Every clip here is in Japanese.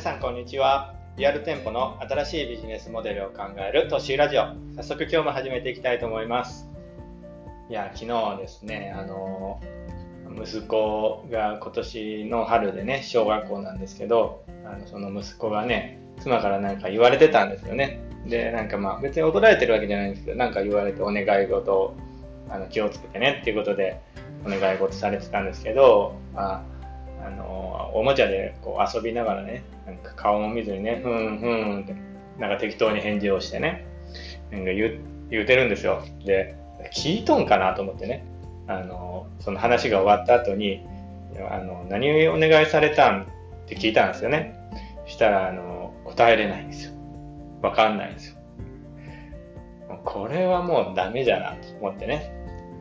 さんこんにちは。リアル店舗の新しいビジネスモデルを考えるトッシーラジオ。早速今日も始めていきたいと思います。いや昨日ですねあの息子が今年の春でね小学校なんですけどあのその息子がね妻から何か言われてたんですよね。でなんかまあ別に怒られてるわけじゃないんですけどなんか言われてお願い事をあの気をつけてねっていうことでお願い事されてたんですけど、まああのおもちゃでこう遊びながらねなんか顔も見ずにねふんふんってなんか適当に返事をしてねなんか言言うてるんですよ。で聞いとんかなと思ってね。あのその話が終わった後にあの何をお願いされたんって聞いたんですよね。したらあの答えれないんですよ。わかんないんですよ。これはもうダメじゃなと思ってね。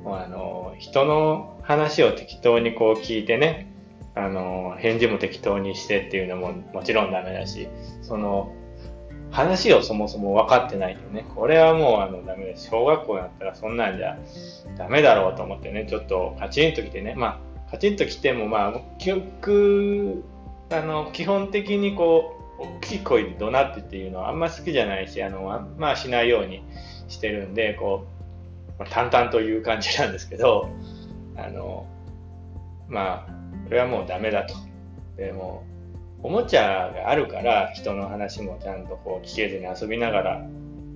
もうあの人の話を適当にこう聞いてねあの返事も適当にしてっていうのももちろんダメだしその話をそもそも分かってないとね。これはもうあのダメです。小学校だったらそんなんじゃダメだろうと思ってね。ちょっとカチンときてね。まあカチンときてもまあ記憶あの基本的にこう大きい声で怒鳴ってっていうのはあんま好きじゃないしあのまあしないようにしてるんでこうま淡々という感じなんですけどあのまあこれはもうダメだと。でもおもちゃがあるから人の話もちゃんとこう聞けずに遊びながら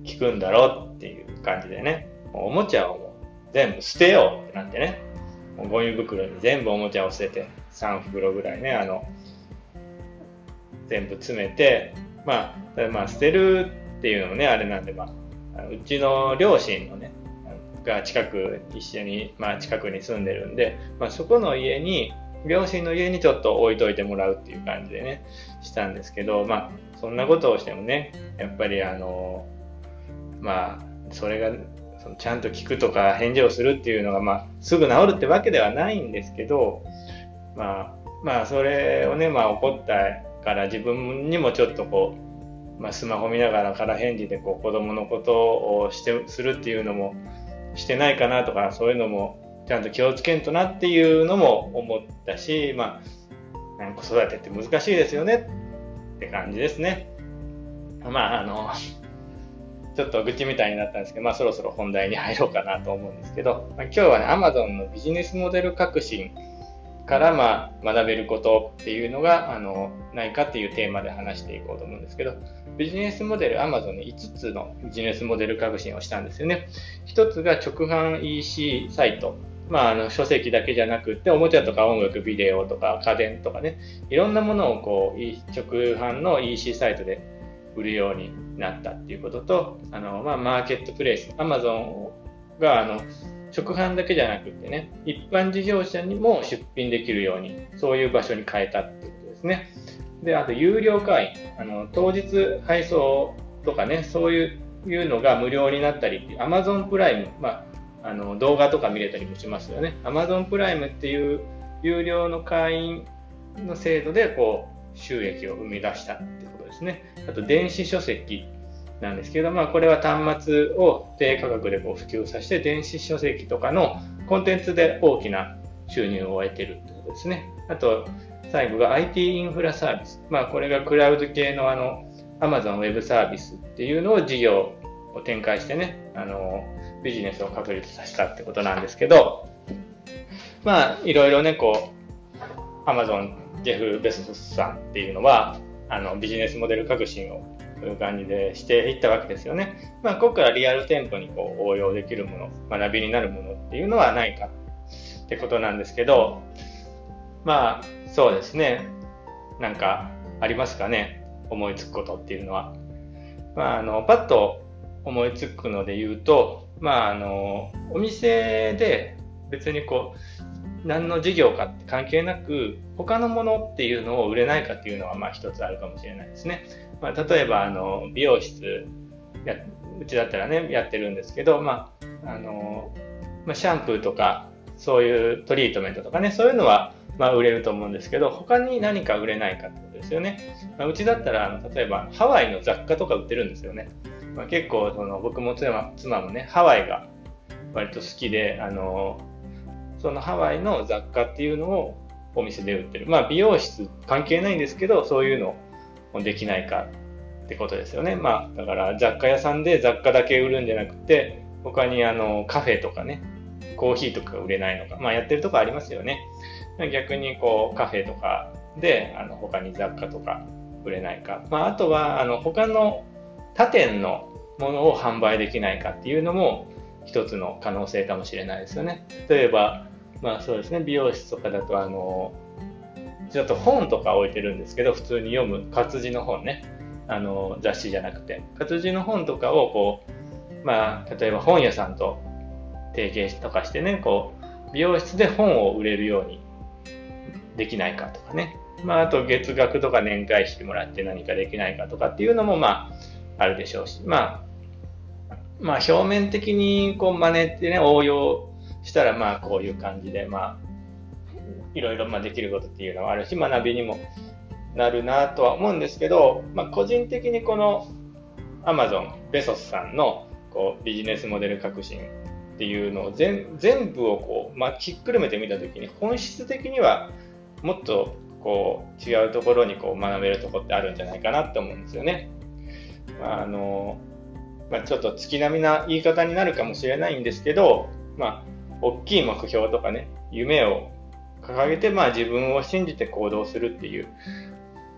聞くんだろうっていう感じでね、おもちゃをもう全部捨てようってなってね、ゴミ袋に全部おもちゃを捨てて、3袋ぐらいね、あの、全部詰めて、まあ、まあ捨てるっていうのもね、あれなんで、まあ、うちの両親のね、が近く、一緒に、まあ近くに住んでるんで、まあそこの家に両親の家にちょっと置いといてもらうっていう感じでね、したんですけど、まあ、そんなことをしてもね、やっぱりあの、まあ、それが、そのちゃんと聞くとか返事をするっていうのが、まあ、すぐ治るってわけではないんですけど、まあ、まあ、それをね、まあ、怒ったから自分にもちょっとこう、まあ、スマホ見ながらから返事でこう子供のことをしてするっていうのもしてないかなとかそういうのもちゃんと気をつけんとなっていうのも思ったし、まあ、子育てって難しいですよねって感じですね。まあ、あの、ちょっと愚痴みたいになったんですけど、まあそろそろ本題に入ろうかなと思うんですけど、まあ、今日はね、Amazon のビジネスモデル革新からまあ学べることっていうのが、あの、ないかっていうテーマで話していこうと思うんですけど、ビジネスモデル、Amazon に5つのビジネスモデル革新をしたんですよね。1つが直販 EC サイト。まあ、あの書籍だけじゃなくて、おもちゃとか音楽、ビデオとか家電とかね、いろんなものをこう直販の EC サイトで売るようになったっていうことと、あのまあ、マーケットプレイス、アマゾンがあの直販だけじゃなくてね、一般事業者にも出品できるように、そういう場所に変えたっていうことですね。で、あと有料会員、あの当日配送とかね、そういうのが無料になったり、アマゾンプライム、まああの動画とか見れたりもしますよね。Amazon プライムっていう有料の会員の制度でこう収益を生み出したってことですね。あと電子書籍なんですけど、まあ、これは端末を低価格でこう普及させて電子書籍とかのコンテンツで大きな収入を得てるってことですね。あと最後が IT インフラサービス。まあ、これがクラウド系のあの Amazon Web サービスっていうのを事業を展開してね、あのビジネスを確立させたってことなんですけど、まあ、いろいろね、こう、アマゾン、ジェフ・ベススさんっていうのは、あの、ビジネスモデル革新を、そういう感じでしていったわけですよね。まあ、ここからリアル店舗にこう応用できるもの、学びになるものっていうのはないかってことなんですけど、まあ、そうですね。なんか、ありますかね？思いつくことっていうのは。まあ、あの、パッと思いつくので言うと、まあ、あの、お店で別にこう、何の事業かって関係なく、他のものっていうのを売れないかっていうのは、まあ一つあるかもしれないですね。まあ、例えば、あの、美容室や、うちだったらね、やってるんですけど、まあ、あの、まあ、シャンプーとか、そういうトリートメントとかね、そういうのは、まあ、売れると思うんですけど、他に何か売れないかってことですよね。まあ、うちだったら、あの例えば、ハワイの雑貨とか売ってるんですよね。まあ、結構その僕も妻妻もねハワイが割と好きであのそのハワイの雑貨っていうのをお店で売ってるまあ美容室関係ないんですけどそういうのできないかってことですよね。まあ、だから雑貨屋さんで雑貨だけ売るんじゃなくて、他にあのカフェとかね、コーヒーとか売れないのか、まあやってるとこありますよね。逆にこうカフェとかであの他に雑貨とか売れないか、まあ、あとはあの他の他店のものを販売できないかっていうのも一つの可能性かもしれないですよね。例えば、まあそうですね、美容室とかだとあの、ちょっと本とか置いてるんですけど、普通に読む活字の本ね、あの雑誌じゃなくて、活字の本とかをこう、まあ例えば本屋さんと提携とかしてね、こう、美容室で本を売れるようにできないかとかね。まあ、あと月額とか年会費もらって何かできないかとかっていうのも、まあ、あるでしょうし、まあ、まあ、表面的にこう真似ってね、応用したら、まあ、こういう感じで、まあ、いろいろまできることっていうのはあるし、学びにもなるなとは思うんですけど、まあ、個人的にこの Amazon、ベソスさんのこうビジネスモデル革新っていうのを全部をこう、まあ、ひっくるめてみたときに本質的にはもっとこう違うところにこう学べるとこってあるんじゃないかなって思うんですよね。あのまあ、ちょっと月並みな言い方になるかもしれないんですけど、まあ、大きい目標とかね、夢を掲げて、まあ、自分を信じて行動するっていう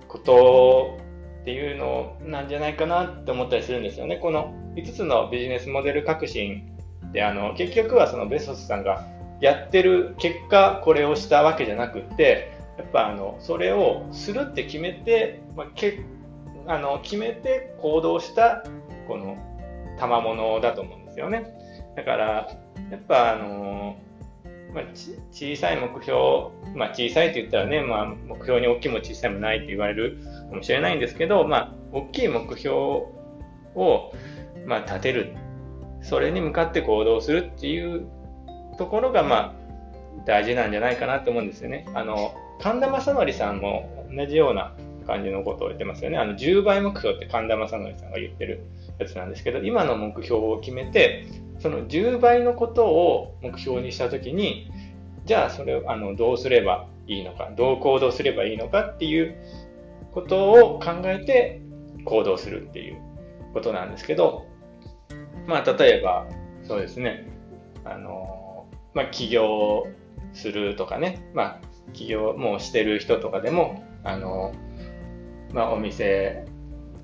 ことっていうのなんじゃないかなって思ったりするんですよね。この5つのビジネスモデル革新であの結局はそのベソスさんがやってる結果これをしたわけじゃなくってやっぱあのそれをするって決めて、まあ、けあの決めて行動したこの賜物だと思うんですよね。だからやっぱあのまあ、小さい目標、まあ、小さいって言ったらね、まあ、目標に大きいも小さいもないって言われるかもしれないんですけど、まあ、大きい目標を、まあ、立てる。それに向かって行動するっていうところが、まあ、大事なんじゃないかなと思うんですよね。あの、神田正則さんも同じような感じのことを言ってますよね。あの、10倍目標って神田正則さんが言ってるやつなんですけど、今の目標を決めて、その10倍のことを目標にしたときに、じゃあそれをあのどうすればいいのか、どう行動すればいいのかっていうことを考えて行動するっていうことなんですけど、まあ例えばそうですね、あの、まあ起業するとかね、まあ起業もうしてる人とかでも、あの、まあお店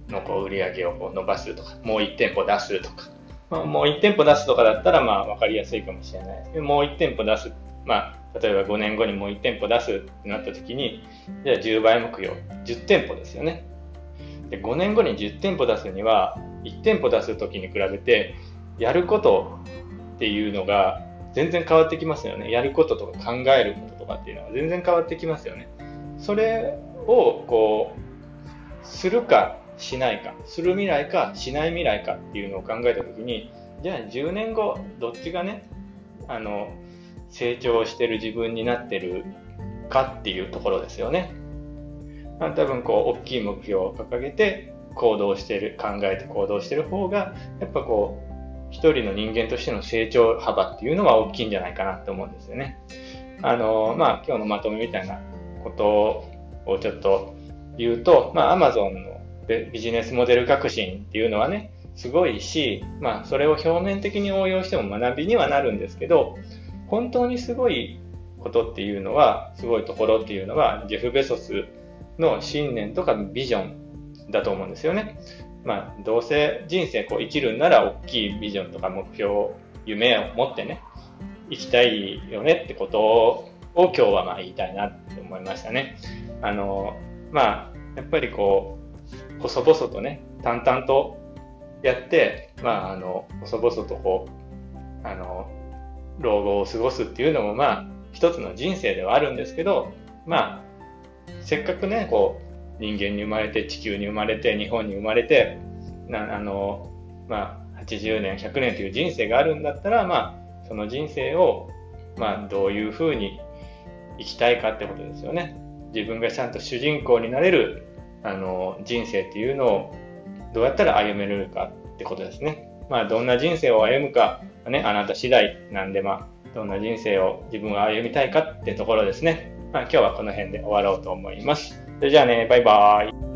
のこう売り上げをこう伸ばすとか、もう1店舗出すとか、まあ、もう1店舗出すとかだったら、まあ、分かりやすいかもしれないですけど、もう1店舗出す。まあ、例えば5年後にもう1店舗出すってなった時に、じゃあ10倍目標、10店舗ですよね。で、5年後に10店舗出すには、1店舗出す時に比べて、やることっていうのが全然変わってきますよね。やることとか考えることとかっていうのは全然変わってきますよね。それを、こう、するかしないか、する未来かしない未来かっていうのを考えたときに、じゃあ10年後、どっちがね、あの、成長してる自分になってるかっていうところですよね。ま、多分こう、大きい目標を掲げて行動してる、考えて行動してる方が、やっぱこう、一人の人間としての成長幅っていうのは大きいんじゃないかなって思うんですよね。あの、まあ、今日のまとめみたいなことをちょっと言うと、まあ、Amazon のビジネスモデル革新っていうのはね、すごいし、まあ、それを表面的に応用しても学びにはなるんですけど、本当にすごいことっていうのは、すごいところっていうのは、ジェフ・ベソスの信念とかビジョンだと思うんですよね。まあ、どうせ人生こう生きるんなら大きいビジョンとか目標、夢を持ってね、生きたいよねってことを今日はまあ言いたいなって思いましたね。あの、まあ、やっぱりこう、細々とね、淡々とやって、まあ、あの、細々とこう、あの、老後を過ごすっていうのも、まあ、一つの人生ではあるんですけど、まあ、せっかくね、こう、人間に生まれて、地球に生まれて、日本に生まれて、なあの、まあ、80年、100年という人生があるんだったら、まあ、その人生を、まあ、どういうふうに生きたいかってことですよね。自分がちゃんと主人公になれるあの人生っていうのをどうやったら歩めるかってことですね。まあ、どんな人生を歩むか、ね、あなた次第なんで、まあ、どんな人生を自分が歩みたいかってところですね。まあ、今日はこの辺で終わろうと思います。それじゃあね、バイバーイ。